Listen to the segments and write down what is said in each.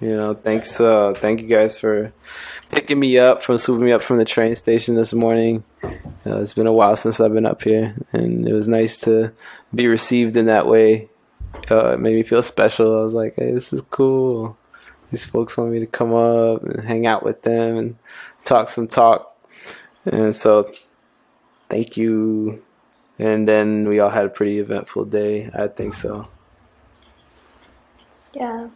You know, thanks. Uh, thank you guys for picking me up from swooping me up from the train station this morning. Uh, it's been a while since I've been up here, and it was nice to be received in that way. Uh, it made me feel special. I was like, "Hey, this is cool." These folks want me to come up and hang out with them and talk some talk. And so, thank you. And then we all had a pretty eventful day. I think so. Yeah.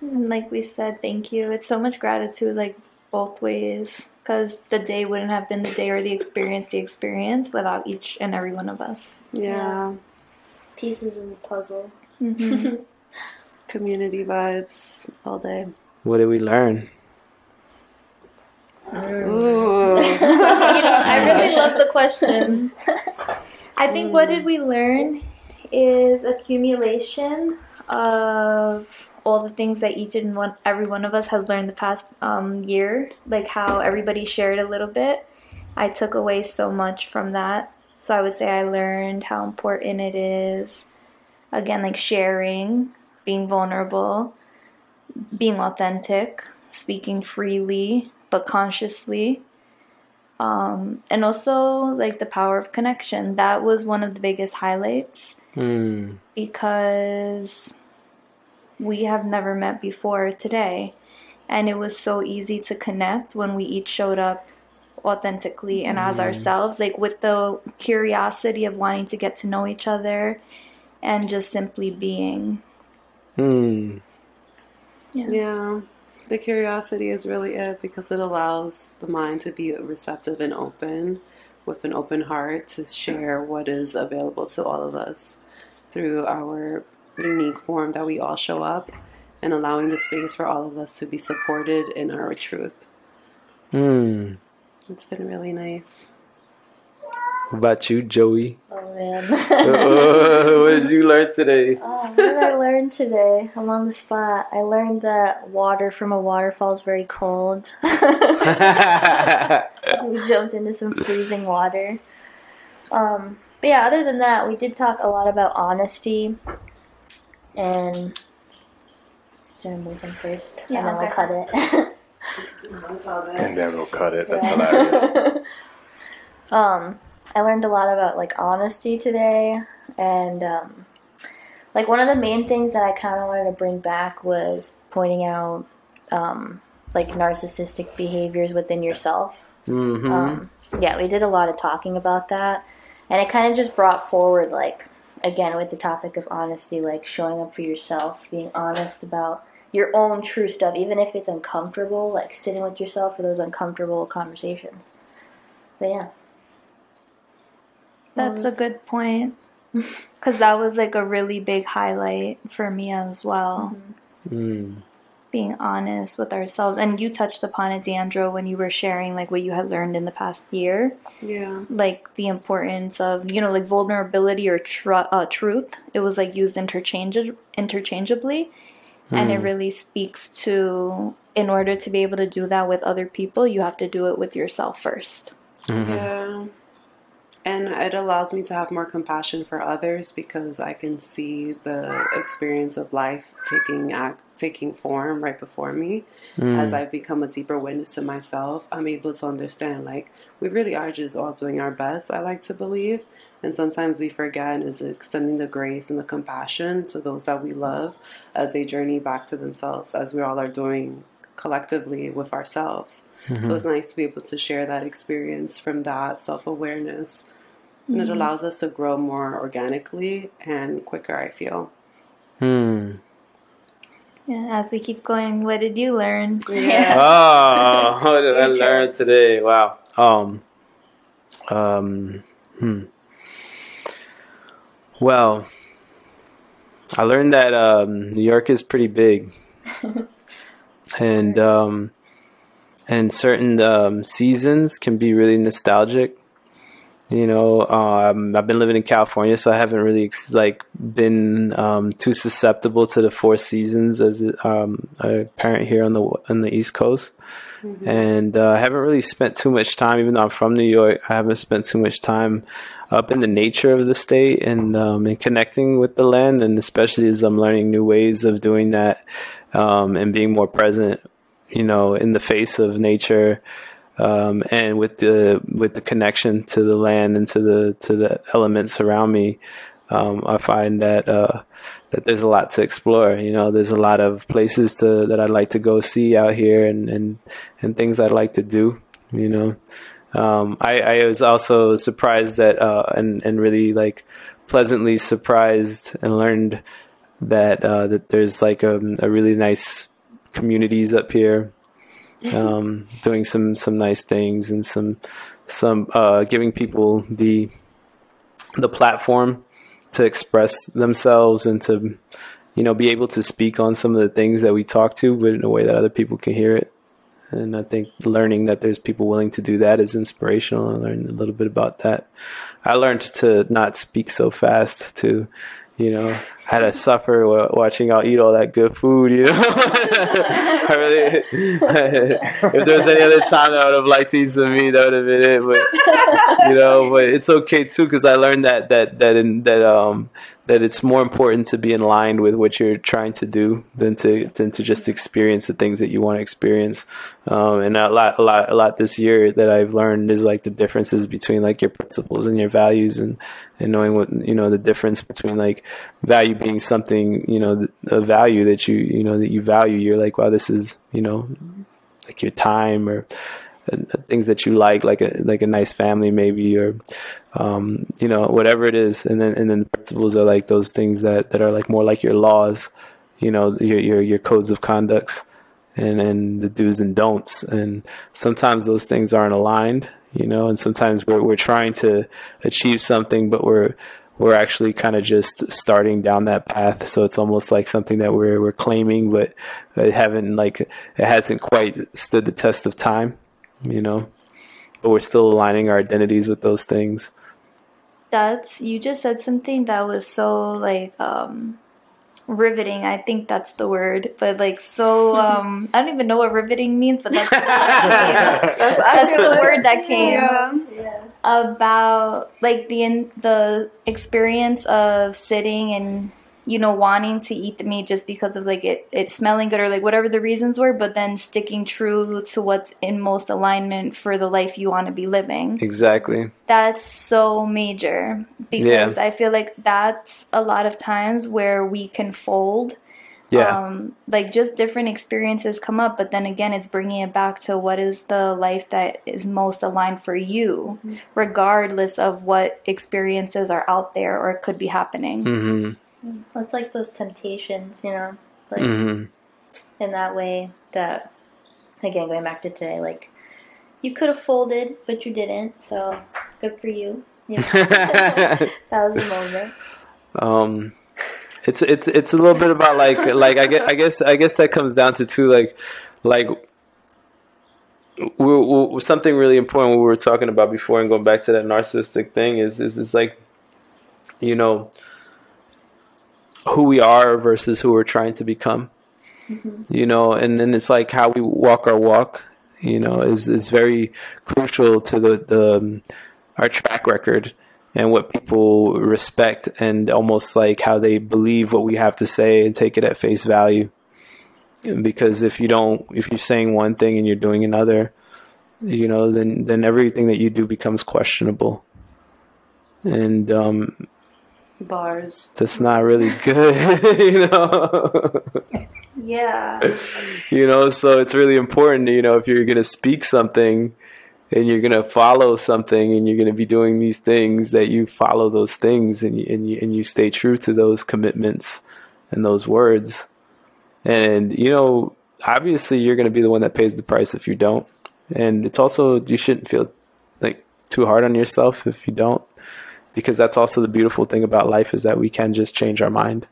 And like we said, thank you. It's so much gratitude, like both ways, because the day wouldn't have been the day or the experience the experience without each and every one of us. Yeah. Pieces in the puzzle. Mm-hmm. Community vibes all day. What did we learn? Ooh. you know, I really love the question. I think what did we learn is accumulation of all the things that each and one, every one of us has learned the past um, year, like how everybody shared a little bit. I took away so much from that. So I would say I learned how important it is, again, like sharing, being vulnerable, being authentic, speaking freely but consciously. Um, and also like the power of connection. That was one of the biggest highlights Hmm. because we have never met before today. And it was so easy to connect when we each showed up authentically and as ourselves, like with the curiosity of wanting to get to know each other and just simply being. Hmm. Yeah. The curiosity is really it because it allows the mind to be receptive and open with an open heart to share what is available to all of us through our unique form that we all show up and allowing the space for all of us to be supported in our truth. Hmm. It's been really nice. What about you, Joey? Oh man. Uh, what did you learn today? Oh, what did I learn today? I'm on the spot. I learned that water from a waterfall is very cold. we jumped into some freezing water. Um, but yeah, other than that, we did talk a lot about honesty. And should I move them first? Yeah, and then okay. we'll cut it. And then we'll cut it. That's Yeah. hilarious. um, I learned a lot about like honesty today, and um, like one of the main things that I kind of wanted to bring back was pointing out um, like narcissistic behaviors within yourself. Mm-hmm. Um, yeah, we did a lot of talking about that, and it kind of just brought forward like again with the topic of honesty, like showing up for yourself, being honest about your own true stuff, even if it's uncomfortable, like sitting with yourself for those uncomfortable conversations. But yeah. That's a good point. Because that was like a really big highlight for me as well. Mm. Being honest with ourselves. And you touched upon it, Deandra, when you were sharing like what you had learned in the past year. Yeah. Like the importance of, you know, like vulnerability or tr- uh, truth. It was like used interchange- interchangeably. And it really speaks to, in order to be able to do that with other people, you have to do it with yourself first. Yeah. And it allows me to have more compassion for others because I can see the experience of life taking act, taking form right before me. Hmm. As I become a deeper witness to myself, I'm able to understand like we really are just all doing our best. I like to believe, and sometimes we forget is extending the grace and the compassion to those that we love as they journey back to themselves, as we all are doing collectively with ourselves. So mm-hmm. it's nice to be able to share that experience from that self awareness. And it allows us to grow more organically and quicker, I feel. Hmm. Yeah, as we keep going, what did you learn? Oh, what did I learn today? Wow. Um. Um. Hmm. Well, I learned that um, New York is pretty big, and um, and certain um, seasons can be really nostalgic. You know, um, I've been living in California, so I haven't really like been um, too susceptible to the four seasons as um, a parent here on the on the East Coast, mm-hmm. and uh, I haven't really spent too much time. Even though I'm from New York, I haven't spent too much time up in the nature of the state and um, and connecting with the land, and especially as I'm learning new ways of doing that um, and being more present. You know, in the face of nature um, and with the with the connection to the land and to the to the elements around me, um, I find that uh, that there's a lot to explore. You know, there's a lot of places to that I'd like to go see out here, and and and things I'd like to do. You know, um, I, I was also surprised that uh, and and really like pleasantly surprised and learned that uh, that there's like a, a really nice communities up here um, doing some some nice things and some some uh, giving people the the platform to express themselves and to you know be able to speak on some of the things that we talk to, but in a way that other people can hear it. And I think learning that there's people willing to do that is inspirational. I learned a little bit about that. I learned to not speak so fast, to you know, had to suffer watching y'all eat all that good food, you know. I really, if there was any other time that I would have liked to eat some meat, that would have been it. But you know, but it's okay too because I learned that that that in, that um that it's more important to be in line with what you're trying to do than to than to just experience the things that you want to experience. Um, and a lot, a lot, a lot this year that I've learned is like the differences between like your principles and your values, and and knowing what you know the difference between like value being something you know a value that you you know that you value. You're like, wow, this is you know like your time or things that you like, like a like a nice family maybe, or um, you know whatever it is. And then and then principles are like those things that, that are like more like your laws, you know, your your your codes of conducts, and and the do's and don'ts. And sometimes those things aren't aligned, you know, and sometimes we're we're trying to achieve something, but we're we're actually kind of just starting down that path. So it's almost like something that we're we're claiming, but it haven't like it hasn't quite stood the test of time you know, but we're still aligning our identities with those things. That's you just said something that was so like um riveting. I think that's the word, but like so um I don't even know what riveting means, but that's that's, that's the word that came. Yeah. About like the in, the experience of sitting and you know, wanting to eat the meat just because of like it, it smelling good or like whatever the reasons were, but then sticking true to what's in most alignment for the life you want to be living. Exactly. That's so major because yeah. I feel like that's a lot of times where we can fold. Yeah. Um, like just different experiences come up, but then again, it's bringing it back to what is the life that is most aligned for you, mm-hmm. regardless of what experiences are out there or could be happening. Mm-hmm. It's like those temptations, you know, like mm-hmm. in that way that, again, going back to today, like you could have folded, but you didn't. So good for you. Yeah, that was a moment. Um, it's it's it's a little bit about like like I guess I guess I guess that comes down to two like like we we something really important we were talking about before and going back to that narcissistic thing is is is like you know who we are versus who we're trying to become. Mm-hmm. You know, and then it's like how we walk our walk. You know, is is very crucial to the the um, our track record and what people respect and almost like how they believe what we have to say and take it at face value. Because if you don't, if you're saying one thing and you're doing another, you know, then then everything that you do becomes questionable. And um, bars. That's not really good, you know. Yeah. you know, so it's really important, you know, if you're going to speak something and you're going to follow something and you're going to be doing these things that you follow those things and you, and you, and you stay true to those commitments and those words. And you know, obviously you're going to be the one that pays the price if you don't. And it's also you shouldn't feel like too hard on yourself if you don't because that's also the beautiful thing about life is that we can just change our mind,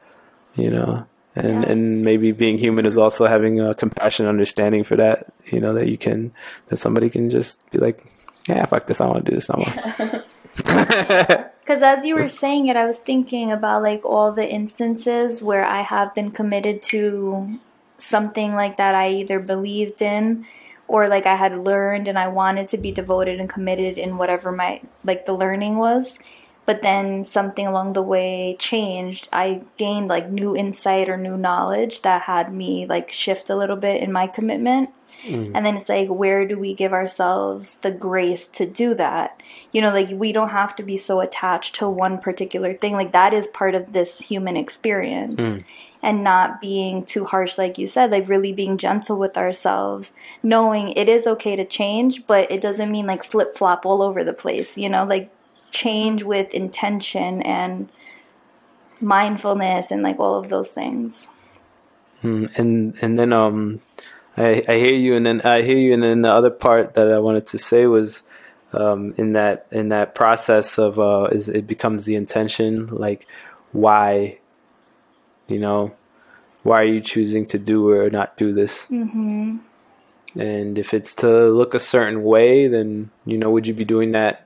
you know, and Yes. and maybe being human is also having a compassion, understanding for that. You know that you can that somebody can just be like, yeah, fuck this, I want to do this no more. Because as you were saying it, I was thinking about like all the instances where I have been committed to something like that I either believed in or like I had learned and I wanted to be devoted and committed in whatever my like the learning was. But then something along the way changed. I gained like new insight or new knowledge that had me like shift a little bit in my commitment. Mm. And then it's like, where do we give ourselves the grace to do that? You know, like we don't have to be so attached to one particular thing. Like that is part of this human experience. Mm. And not being too harsh, like you said, like really being gentle with ourselves, knowing it is okay to change, but it doesn't mean like flip flop all over the place, you know, like change with intention and mindfulness and like all of those things. Mm, and and then um I, I hear you and then I hear you and then the other part that I wanted to say was um in that in that process of uh is it becomes the intention like why you know why are you choosing to do or not do this Mm-hmm. and if it's to look a certain way then you know would you be doing that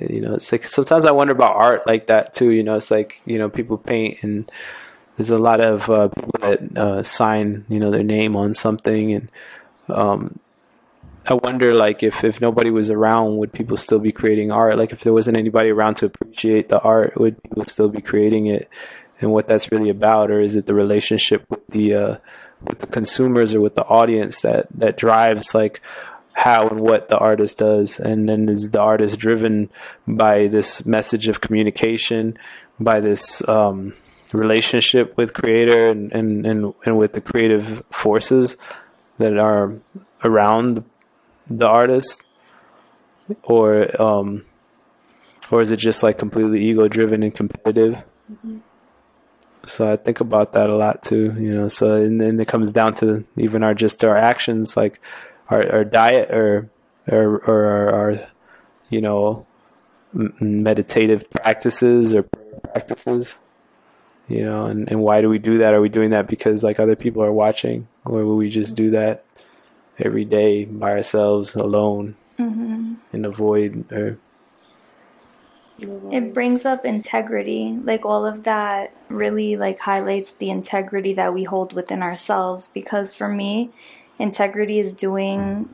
you know it's like sometimes i wonder about art like that too you know it's like you know people paint and there's a lot of uh, people that uh, sign you know their name on something and um i wonder like if if nobody was around would people still be creating art? Like if there wasn't anybody around to appreciate the art would people still be creating it and what that's really about? Or is it the relationship with the uh with the consumers or with the audience that that drives like how and what the artist does. And then is the artist driven by this message of communication by this um relationship with creator and and and, and with the creative forces that are around the artist? Or um or is it just like completely ego driven and competitive? So I think about that a lot too, you know. So and then it comes down to even our just our actions, like our, our diet or or or our, our you know meditative practices or prayer practices, you know. And and why do we do that? Are we doing that because like other people are watching, or will we just do that every day by ourselves, alone, Mm-hmm. in the void? Or It brings up integrity. Like all of that really like highlights the integrity that we hold within ourselves because for me, integrity is doing mm.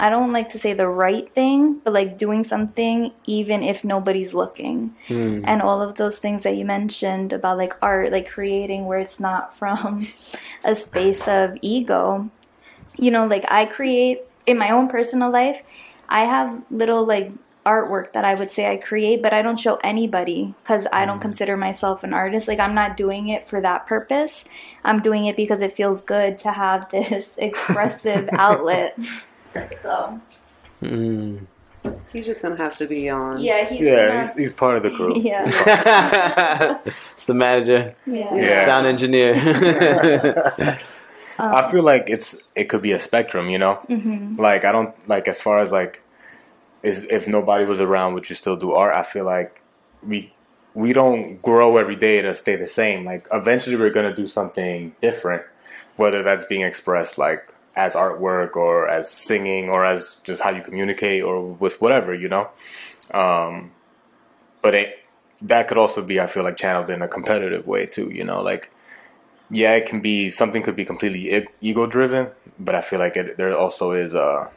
I don't like to say the right thing, but like doing something even if nobody's looking. Mm. And all of those things that you mentioned about like art, like creating where it's not from a space of ego. You know, like I create in my own personal life, I have little like artwork that I would say I create, but I don't show anybody because I don't consider myself an artist. Like I'm not doing it for that purpose. I'm doing it because it feels good to have this expressive outlet. So mm. He's just gonna have to be on. yeah, he's Yeah, gonna- he's, he's part of the crew. yeah, it's the manager, yeah. Yeah. sound engineer. I feel like it's it could be a spectrum, you know. Mm-hmm. Like I don't like as far as like is if nobody was around, would you still do art? I feel like we we don't grow every day to stay the same. Like eventually, we're gonna do something different, whether that's being expressed like as artwork or as singing or as just how you communicate or with whatever, you know. Um, but it, that could also be, I feel like, channeled in a competitive way too. You know, like yeah, it can be something could be completely ego driven, but I feel like it, there also is a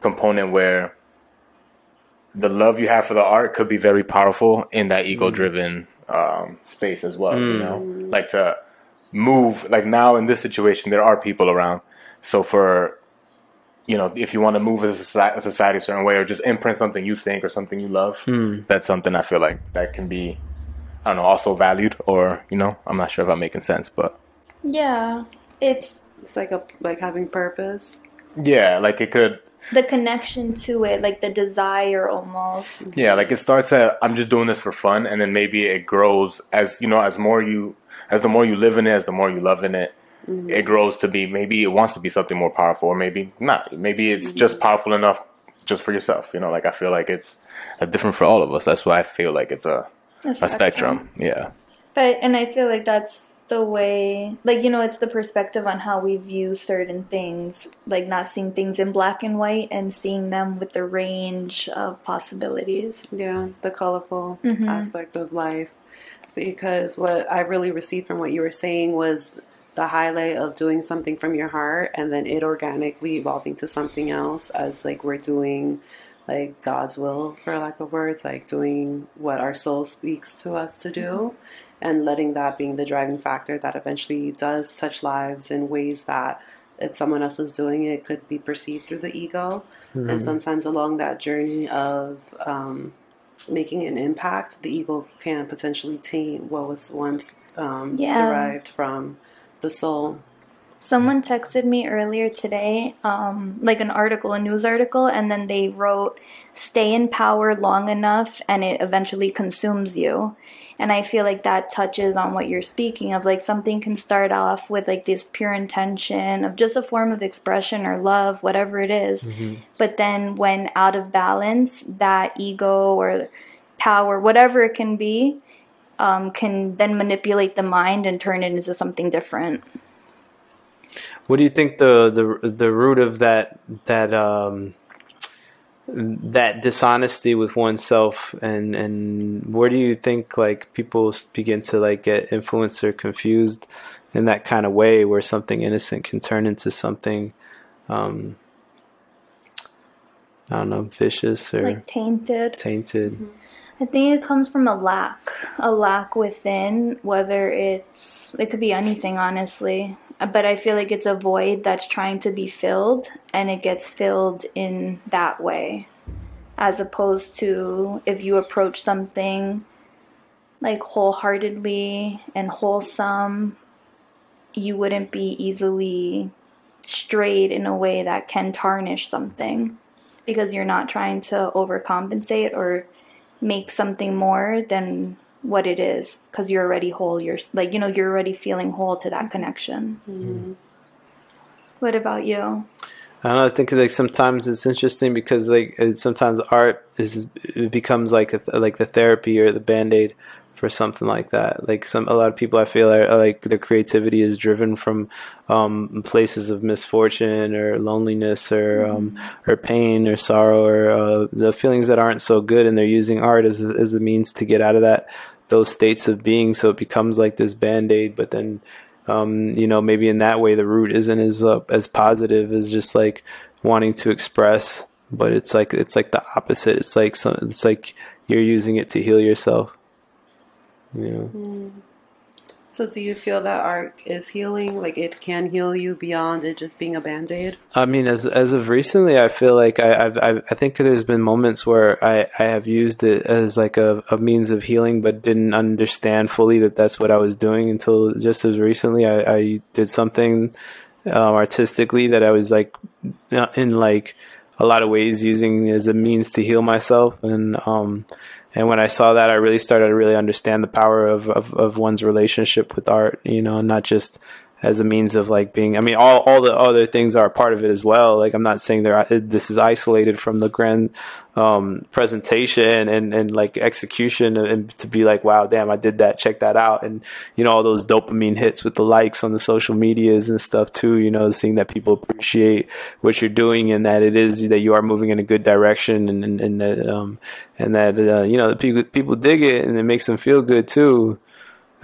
component where the love you have for the art could be very powerful in that mm. ego driven um, space as well. You mm. know, like to move. Like now in this situation, there are people around, so for you know, if you want to move as a society a certain way, or just imprint something you think or something you love, mm. that's something I feel like that can be, I don't know, also valued. Or you know, I'm not sure if I'm making sense, but Yeah. It's It's like a like having purpose. Yeah, like it could. the connection to it, like the desire almost. Yeah, like it starts at I'm just doing this for fun, and then maybe it grows as you know, as more you, as the more you live in it, as the more you love in it, it grows to be maybe it wants to be something more powerful, or maybe not. Maybe it's just powerful enough just for yourself. You know, like I feel like it's uh, different for all of us. That's why I feel like it's a a spectrum. Yeah, But and I feel like that's the way like you know it's the perspective on how we view certain things like not seeing things in black and white and seeing them with the range of possibilities Yeah, the colorful Mhm. aspect of life. Because what I really received from what you were saying was the highlight of doing something from your heart and then it organically evolving to something else as like we're doing like God's will for lack of words, like doing what our soul speaks to us to do and letting that being the driving factor that eventually does touch lives in ways that if someone else was doing it could be perceived through the ego and sometimes along that journey of um, making an impact, the ego can potentially taint what was once um, Yeah. derived from the soul. Someone texted me earlier today, um, like an article, a news article, and then they wrote, Stay in power long enough and it eventually consumes you. And I feel like that touches on what you're speaking of. Like something can start off with like this pure intention of just a form of expression or love, whatever it is. But then when out of balance, that ego or power, whatever it can be, um, can then manipulate the mind and turn it into something different. What do you think the the the root of that that um that dishonesty with oneself and and where do you think like people begin to like get influenced or confused in that kind of way where something innocent can turn into something um I don't know vicious or Like tainted. tainted I think it comes from a lack, a lack within, whether it's, it could be anything, honestly. But I feel like it's a void that's trying to be filled, and it gets filled in that way. As opposed to if you approach something like wholeheartedly and wholesome, you wouldn't be easily strayed in a way that can tarnish something because you're not trying to overcompensate or make something more than what it is because you're already whole you're like you know you're already feeling whole to that mm-hmm. connection. Mm-hmm. What about you? I don't know. I think like sometimes it's interesting because like it, sometimes art is it becomes like a, like the therapy or the band aid for something like that. Like some a lot of people I feel are, are like their creativity is driven from um, places of misfortune or loneliness or um, or pain or sorrow or uh, the feelings that aren't so good, and they're using art as a, as a means to get out of that those states of being. So it becomes like this band aid, but then um, you know, maybe in that way the root isn't as uh, as positive as just like wanting to express, but it's like it's like the opposite. It's like some, it's like you're using it to heal yourself. You know, So, do you feel that art is healing? Like it can heal you beyond it just being a band aid? I mean, as as of recently, I feel like I I've, I've, I think there's been moments where I I have used it as like a, a means of healing, but didn't understand fully that that's what I was doing until just as recently I, I did something um, artistically that I was like uh, in like a lot of ways using as a means to heal myself and um and when I saw that I really started to really understand the power of, of, of one's relationship with art you know not just as a means of like being I mean all, all the other things are part of it as well. Like I'm not saying they're this is isolated from the grand um presentation and and like execution and to be like wow damn I did that check that out. And you know all those dopamine hits with the likes on the social medias and stuff too you know seeing that people appreciate what you're doing and that it is that you are moving in a good direction and and, and that um and that uh, you know the people people dig it and it makes them feel good too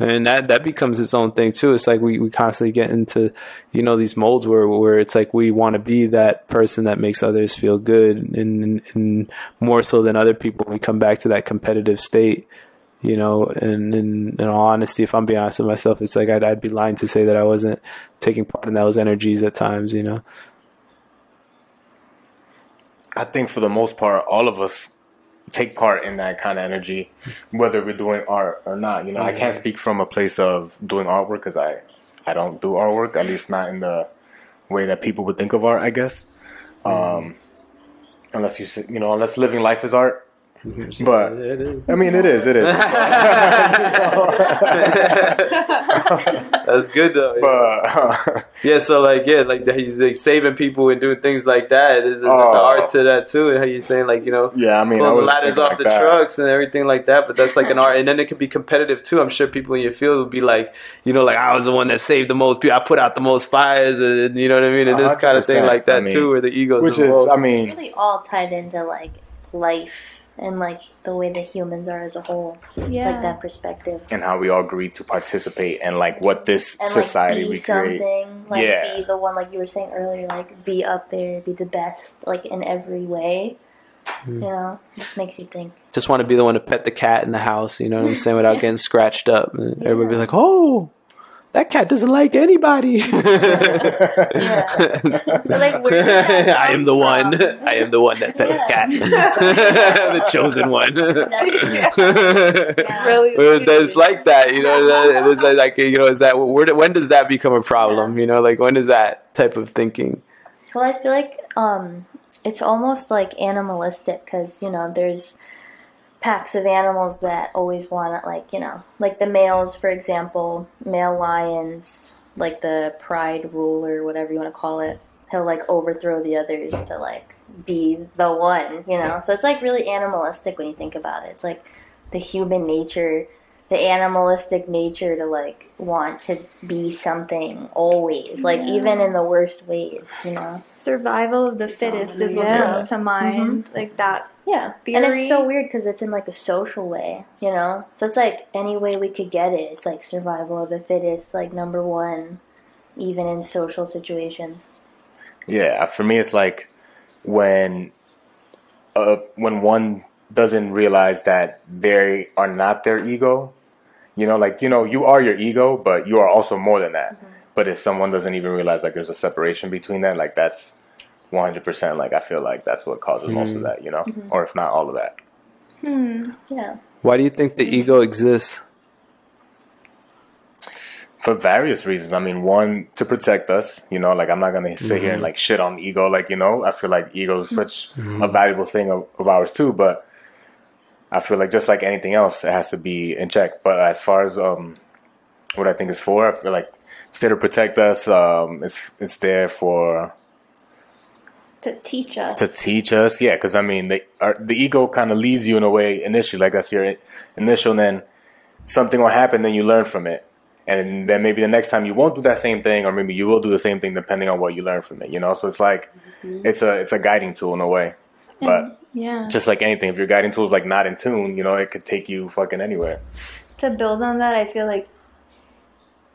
and that that becomes its own thing too. It's like we, we constantly get into you know these molds where where it's like we want to be that person that makes others feel good, and, and, more so than other people, we come back to that competitive state. You know, and, and in all honesty, if I'm being honest with myself, it's like I'd, I'd be lying to say that I wasn't taking part in those energies at times. You know, I think for the most part, all of us take part in that kind of energy, whether we're doing art or not. You know, I can't speak from a place of doing artwork because I, I don't do artwork, at least not in the way that people would think of art. I guess, um, unless you, you know, unless living life is art, But it is. I mean, it is, it is. That's good though. yeah. but Yeah, so like yeah, like that he's like saving people and doing things like that. There's, there's an Oh. art to that too. And how you saying like you know yeah, I mean, I pulling the ladders off like the that. trucks and everything like that. But that's like an art, and then it could be competitive too. I'm sure people in your field will be like, you know, like I was the one that saved the most people. I put out the most fires, and you know what I mean, and this kind of thing like that I mean, too, where the egos Which is, involved. I It's mean, really all tied into like life and like the way that humans are as a whole, Yeah. like that perspective. and how we all agreed to participate and like what this And society like be we create. something, like Yeah. be the one, like you were saying earlier, like be up there, be the best, like in every way. Hmm. You know, just makes you think. Just want to be the one to pet the cat in the house. You know what I'm saying, without getting scratched up. And Everybody be like, oh. That cat doesn't like anybody. Yeah. Like, where did that I am come the one. I am the one that pet the cat. the chosen one. Yeah. really it's like that, you know. It's like, like, you know, is that where, when does that become a problem? You know, like when is that type of thinking? Well, I feel like um, it's almost like animalistic because you know there's packs of animals that always want to like you know like the males, for example, male lions, like the pride ruler, whatever you want to call it. He'll like overthrow the others to like be the one, you know. So it's like really animalistic when you think about it. It's like the human nature the animalistic nature to like want to be something always like Yeah. even in the worst ways you know Survival of the fittest is what Yeah. comes to mm-hmm. mind. Like that. Yeah Theory. and it's so weird because it's in like a social way you know so it's like any way we could get it it's like survival of the fittest like number one even in social situations Yeah, for me, it's like when uh, when one doesn't realize that they are not their ego. You know, like you know, you are your ego, but you are also more than that. But if someone doesn't even realize like there's a separation between that, like that's 100. percent Like I feel like that's what causes most of that. You know, or if not all of that. Hmm. yeah Why do you think the ego exists? For various reasons. I mean, one to protect us. You know, like I'm not gonna sit here and like shit on ego. Like you know, I feel like ego is such a valuable thing of, of ours too. But I feel like just like anything else, it has to be in check. But as far as um, what I think it's for, I feel like it's there to protect us. Um, it's it's there for To teach us. to teach us. Yeah, because I mean, the our, the ego kind of leads you in a way initially, like that's your initial. And then something will happen, then you learn from it, and then maybe the next time you won't do that same thing, or maybe you will do the same thing depending on what you learn from it. You know, so it's like mm-hmm. it's a it's a guiding tool in a way, but. yeah. Just like anything, if your guiding tool is like not in tune, you know, it could take you fucking anywhere. to build on that, I feel like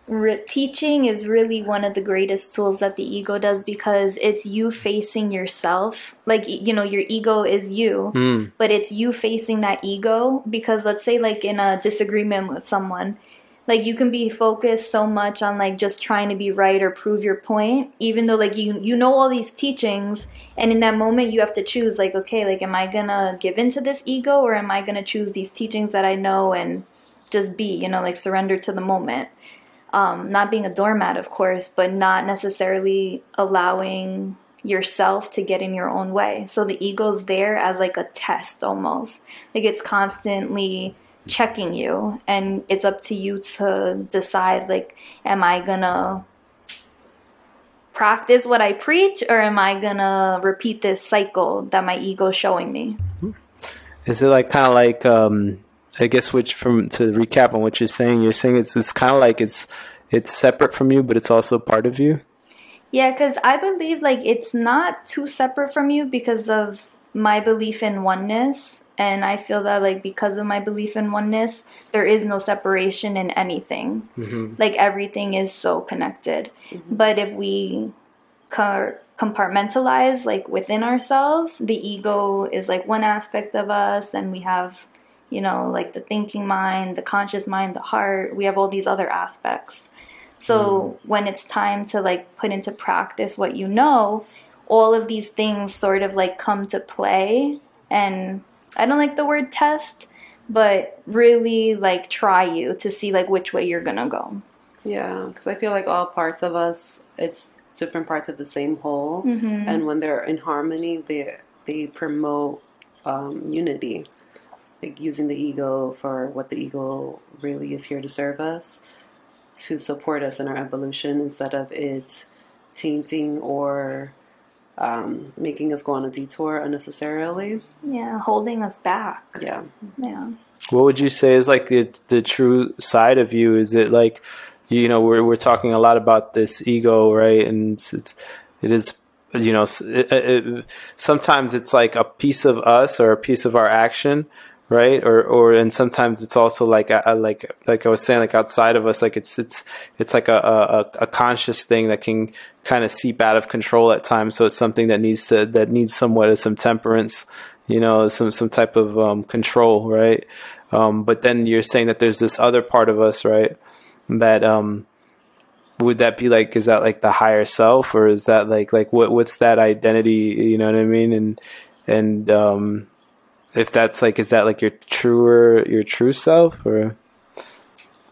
re- teaching is really one of the greatest tools that the ego does because it's you facing yourself. Like, you know, your ego is you, Hmm. but it's you facing that ego because let's say, like, in a disagreement with someone, like you can be focused so much on like just trying to be right or prove your point even though like you you know all these teachings and in that moment you have to choose like okay like am i gonna give into this ego or am i gonna choose these teachings that i know and just be you know like surrender to the moment um, not being a doormat of course but not necessarily allowing yourself to get in your own way. So the ego's there as like a test almost. Like it's constantly checking you and it's up to you to decide like am i gonna practice what i preach or am i gonna repeat this cycle that my ego's showing me? Is it like kind of like um I guess which from to recap on what you're saying, you're saying it's it's kind of like it's it's separate from you, but it's also part of you. Yeah, because I believe like it's not too separate from you because of my belief in oneness. And I feel that like because of my belief in oneness, there is no separation in anything. Mm-hmm. Like everything is so connected. Mm-hmm. But if we car- compartmentalize like within ourselves, the ego is like one aspect of us, and we have, you know, like the thinking mind, the conscious mind, the heart. We have all these other aspects. So when it's time to like put into practice what you know, all of these things sort of like come to play. And I don't like the word test, but really like try you to see like which way you're gonna go. Yeah, because I feel like all parts of us, it's different parts of the same whole, and when they're in harmony, they they promote um, unity. Like using the ego for what the ego really is here to serve us, to support us in our evolution instead of it tainting or um, making us go on a detour unnecessarily. Yeah, holding us back. Yeah. Yeah. What would you say is like the the true side of you? Is it like you know we're we're talking a lot about this ego, right? And it's, it's it is you know it, it, sometimes it's like a piece of us or a piece of our action right? Or or and sometimes it's also like a, like like I was saying like outside of us like it's it's it's like a a, a conscious thing that can kind of seep out of control at times. So it's something that needs to that needs somewhat of some temperance you know some some type of um, control right? Um, but then you're saying that there's this other part of us right? That um would that be like is that like the higher self or is that like like what what's that identity you know what i mean? And and um if that's like is that like your truer your true self or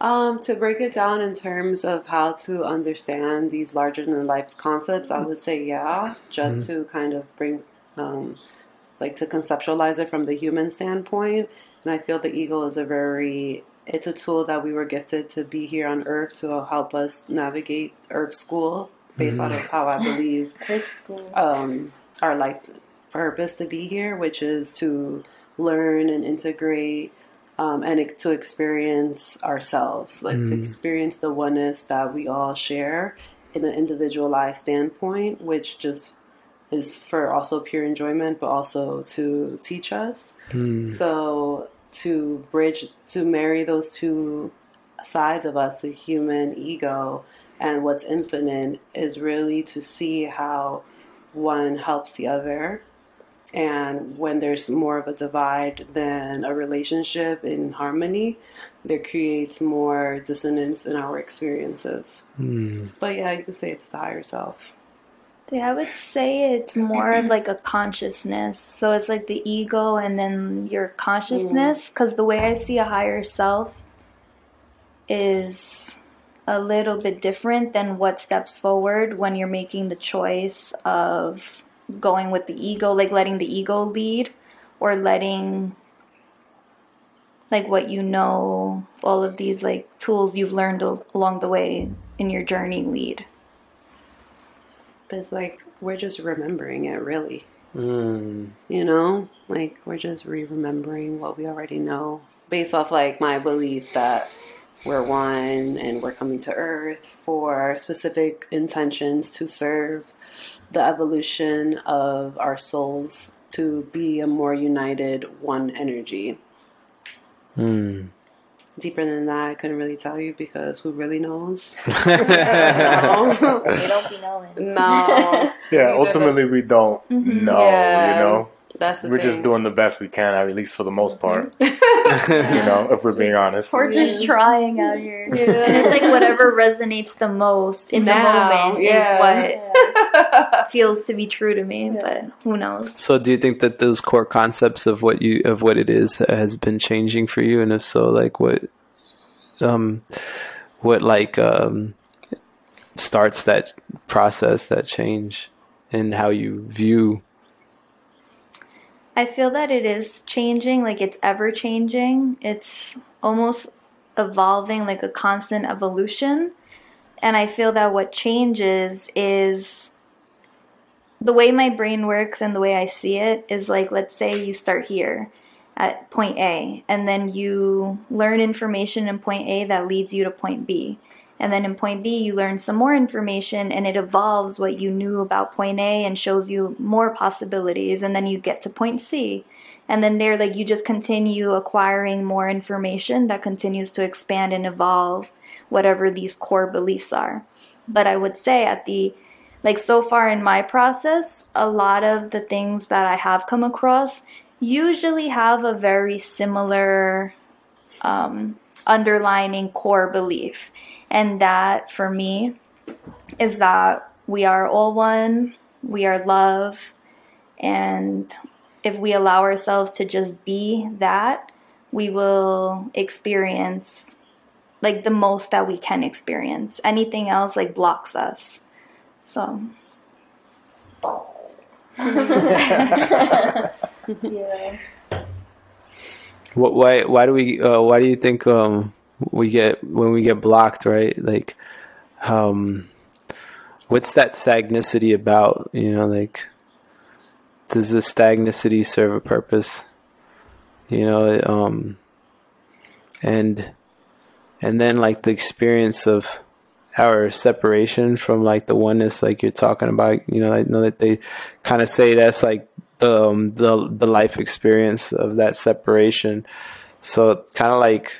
um to break it down in terms of how to understand these larger than life concepts i would say yeah just mm-hmm. to kind of bring um like to conceptualize it from the human standpoint and i feel the ego is a very it's a tool that we were gifted to be here on earth to help us navigate earth school based mm-hmm. on how i believe earth school um our life purpose to be here which is to learn and integrate um, and to experience ourselves, like mm. to experience the oneness that we all share in an individualized standpoint, which just is for also pure enjoyment, but also to teach us. Mm. So to bridge, to marry those two sides of us, the human ego and what's infinite, is really to see how one helps the other and when there's more of a divide than a relationship in harmony, there creates more dissonance in our experiences. Mm. But yeah, you could say it's the higher self. Yeah, I would say it's more of like a consciousness. So it's like the ego and then your consciousness. Because mm. the way I see a higher self is a little bit different than what steps forward when you're making the choice of going with the ego, like letting the ego lead, or letting like what you know, all of these like tools you've learned along the way in your journey lead. But it's like we're just remembering it, really. Mm. You know, like we're just re-remembering what we already know, based off like my belief that we're one and we're coming to Earth for specific intentions to serve the evolution of our souls to be a more united one energy. Mm. Deeper than that, I couldn't really tell you because who really knows? no. we don't be knowing. No. Yeah, ultimately we don't mm-hmm. know, yeah. you know? That's we're thing. just doing the best we can, at least for the most part. you know, if we're being honest, we're just trying out here. Yeah. And it's like whatever resonates the most in now, the moment yeah. is what feels to be true to me. Yeah. But who knows? So, do you think that those core concepts of what you of what it is has been changing for you? And if so, like what, um, what like um, starts that process, that change in how you view I feel that it is changing, like it's ever changing. It's almost evolving like a constant evolution. And I feel that what changes is the way my brain works and the way I see it is like, let's say you start here at point A, and then you learn information in point A that leads you to point B. And then in point B, you learn some more information and it evolves what you knew about point A and shows you more possibilities. And then you get to point C. And then there, like, you just continue acquiring more information that continues to expand and evolve whatever these core beliefs are. But I would say at the, like, so far in my process, a lot of the things that I have come across usually have a very similar um, underlining core belief. And that for me is that we are all one, we are love, and if we allow ourselves to just be that, we will experience like the most that we can experience. Anything else like blocks us. So yeah. What? Why? Why do we? Uh, why do you think um, we get when we get blocked? Right? Like, um, what's that stagnicity about? You know, like, does the stagnicity serve a purpose? You know, um, and and then like the experience of our separation from like the oneness, like you're talking about. You know, I know that they kind of say that's like the um, the the life experience of that separation. So kind of like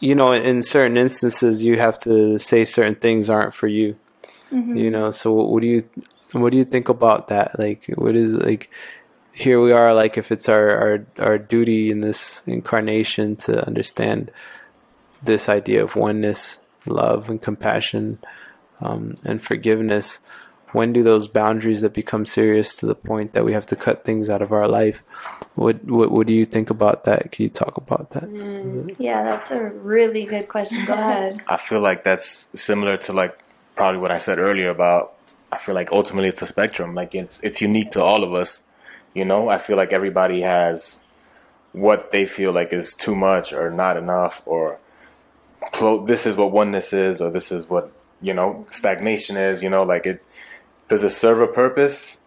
you know, in certain instances, you have to say certain things aren't for you. Mm-hmm. You know, so what do you what do you think about that? Like, what is like? Here we are. Like, if it's our our our duty in this incarnation to understand this idea of oneness, love, and compassion, um, and forgiveness. When do those boundaries that become serious to the point that we have to cut things out of our life? What what what do you think about that? Can you talk about that? Yeah, that's a really good question. Go ahead. I feel like that's similar to like probably what I said earlier about I feel like ultimately it's a spectrum. Like it's it's unique to all of us. You know, I feel like everybody has what they feel like is too much or not enough or clo- this is what oneness is or this is what, you know, stagnation is, you know, like it does it serve a purpose?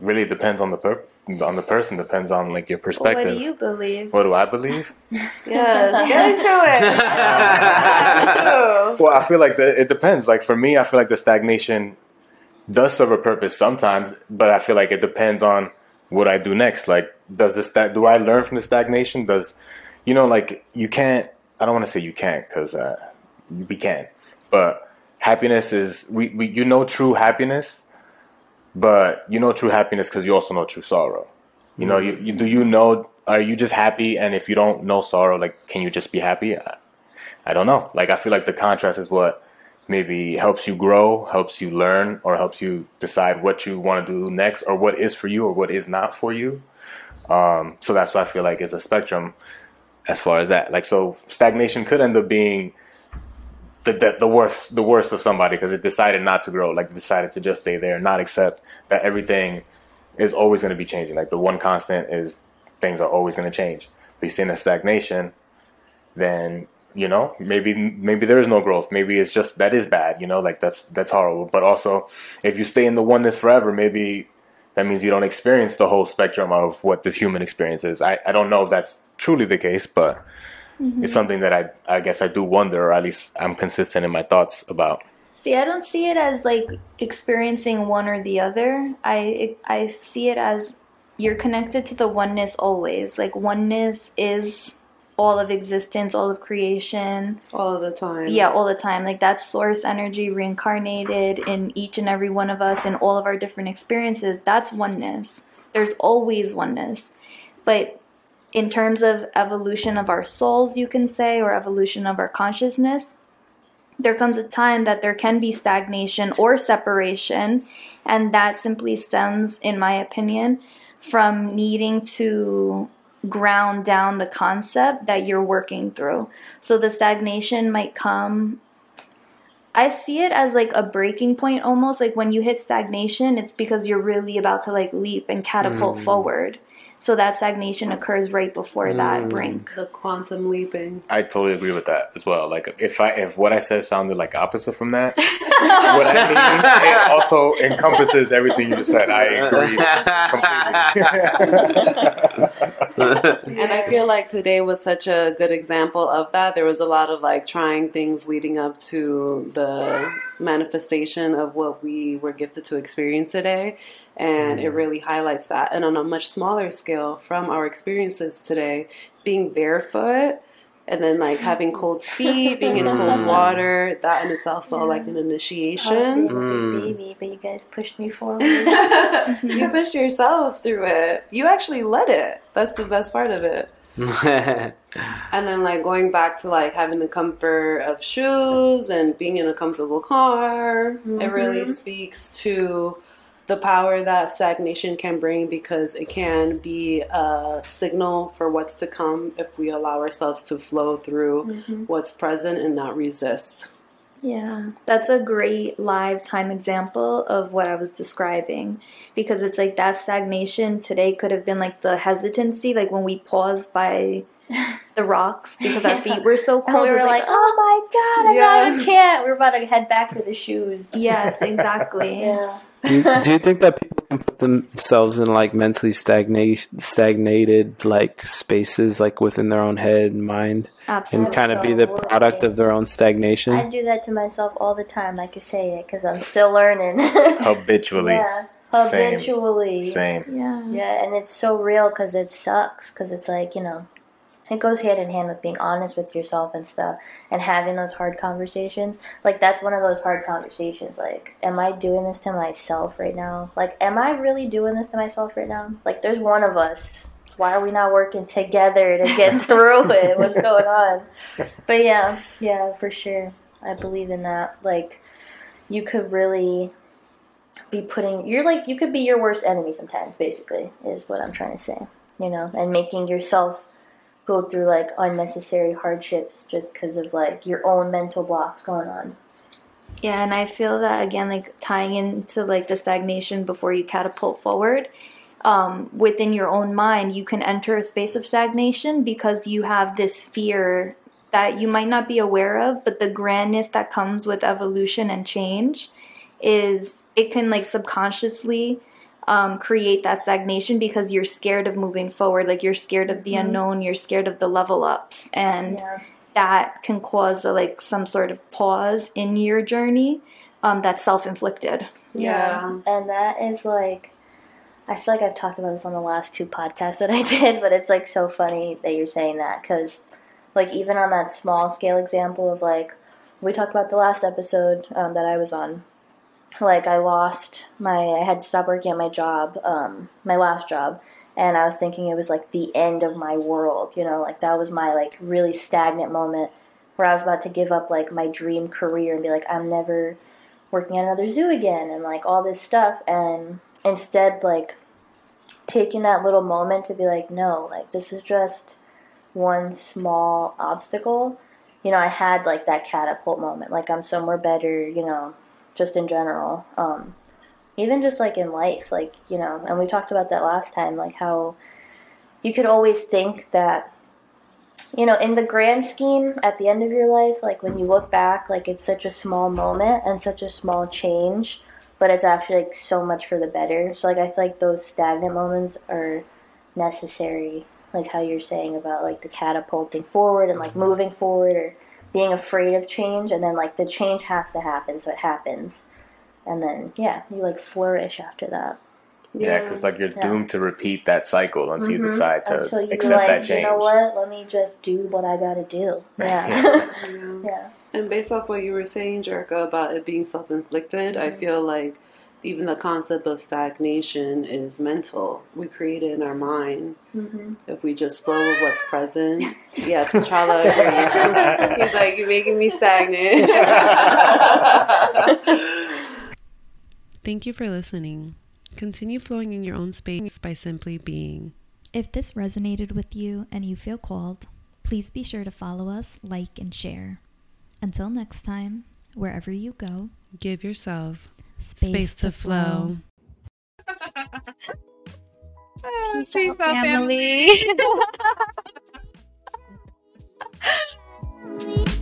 Really depends on the per- on the person, depends on like your perspective. What do you believe? what do I believe? Yes, get into it. Well, I feel like the, it depends. Like for me, I feel like the stagnation does serve a purpose sometimes, but I feel like it depends on what I do next. Like, does this that do I learn from the stagnation? Does you know, like you can't. I don't want to say you can't because uh, we can, but happiness is we, we you know true happiness, but you know true happiness because you also know true sorrow. You know, you, you do you know are you just happy? And if you don't know sorrow, like can you just be happy? I, I don't know. Like I feel like the contrast is what maybe helps you grow, helps you learn, or helps you decide what you want to do next, or what is for you, or what is not for you. Um, so that's why I feel like it's a spectrum as far as that. Like so, stagnation could end up being the the, the worst the worst of somebody because it decided not to grow, like decided to just stay there, not accept that everything is always going to be changing. Like the one constant is things are always going to change. If you stay in a stagnation, then you know maybe maybe there is no growth. Maybe it's just that is bad. You know, like that's that's horrible. But also, if you stay in the oneness forever, maybe that means you don't experience the whole spectrum of what this human experience is. I, I don't know if that's truly the case, but mm-hmm. it's something that I I guess I do wonder, or at least I'm consistent in my thoughts about. See, I don't see it as like experiencing one or the other. I I see it as you're connected to the oneness always. Like oneness is all of existence, all of creation. All of the time. Yeah, all the time. Like that source energy reincarnated in each and every one of us in all of our different experiences. That's oneness. There's always oneness. But in terms of evolution of our souls, you can say, or evolution of our consciousness, there comes a time that there can be stagnation or separation, and that simply stems, in my opinion, from needing to ground down the concept that you're working through. So the stagnation might come. I see it as like a breaking point almost. Like when you hit stagnation, it's because you're really about to like leap and catapult mm. forward. So that stagnation occurs right before that mm. brink. The quantum leaping. I totally agree with that as well. Like if I if what I said sounded like opposite from that, what I mean it also encompasses everything you just said. I agree completely. And I feel like today was such a good example of that. There was a lot of like trying things leading up to the manifestation of what we were gifted to experience today. And it mm-hmm. really highlights that. And on a much smaller scale from our experiences today, being barefoot and then like having cold feet, being in cold mm-hmm. water, that in itself felt like an I was initiation. a mm. baby, but you guys pushed me forward. you pushed yourself through it. You actually led it. That's the best part of it. And then like going back to like having the comfort of shoes and being in a comfortable car, it really mm-hmm. speaks to the power that stagnation can bring because it can be a signal for what's to come if we allow ourselves to flow through mm-hmm. what's present and not resist. Yeah, that's a great live time example of what I was describing because it's like that stagnation today could have been like the hesitancy, like when we paused by the rocks because our feet were so cold. we were It's like, oh, oh my god, I Yeah. yeah. can't. We are about to head back for the shoes. yes, exactly. Yeah. do, you, do you think that people can put themselves in like mentally stagnate, stagnated like spaces like within their own head and mind Absolutely. and kind of be the product of their own stagnation? I do that to myself all the time. Like I can say it because I'm still learning. Habitually. yeah, Same. habitually. Same. Yeah. Yeah, and it's so real because it sucks because it's like, you know, it goes hand in hand with being honest with yourself and stuff and having those hard conversations. Like, that's one of those hard conversations. Like, am I doing this to myself right now? Like, am I really doing this to myself right now? Like, there's one of us. Why are we not working together to get through it? What's going on? But yeah, yeah, for sure. I believe in that. Like, you could really be putting you're like you could be your worst enemy sometimes basically is what i'm trying to say you know and making yourself go through like unnecessary hardships just because of like your own mental blocks going on Yeah, and I feel that again, like tying into like the stagnation before you catapult forward. Um, within your own mind, you can enter a space of stagnation because you have this fear that you might not be aware of, but the grandness that comes with evolution and change is it can like subconsciously um, create that stagnation because you're scared of moving forward. Like you're scared of the unknown, you're scared of the level ups, and yeah. that can cause a, like some sort of pause in your journey um, that's self-inflicted. Yeah. and that is like i feel like i've talked about this on the last two podcasts that i did but it's like so funny that you're saying that because like even on that small scale example of like we talked about the last episode um, that i was on like i lost my i had to stop working at my job um, my last job and i was thinking it was like the end of my world you know? Like that was my like really stagnant moment where i was about to give up like my dream career and be like i'm never working at another zoo again and like all this stuff and instead like taking that little moment to be like no like this is just one small obstacle you know? I had like that catapult moment like i'm somewhere better you know just in general um even just like in life like you know and we talked about that last time like how you could always think that you know in the grand scheme at the end of your life like when you look back like it's such a small moment and such a small change but it's actually like so much for the better. So like i feel like those stagnant moments are necessary like how you're saying about like the catapulting forward and like moving forward or being afraid of change and then like the change has to happen so it happens and then yeah you like flourish after that Yeah, because like you're Yeah. doomed to repeat that cycle until you Mhm. decide to until you accept like that change. you know what let me just do what i gotta do yeah Yeah. yeah And based off what you were saying, Jerica, about it being self inflicted, I feel like even the concept of stagnation is mental. We create it in our mind. mm-hmm. If we just flow with what's present. Yeah, T'Challa agrees. He's like, You're making me stagnant. Thank you for listening. Continue flowing in your own space by simply being. If this resonated with you and you feel called, please be sure to follow us, like, and share. Until next time, wherever you go, Give yourself space, space to, to, flow. flow. oh, Peace, out, family. family.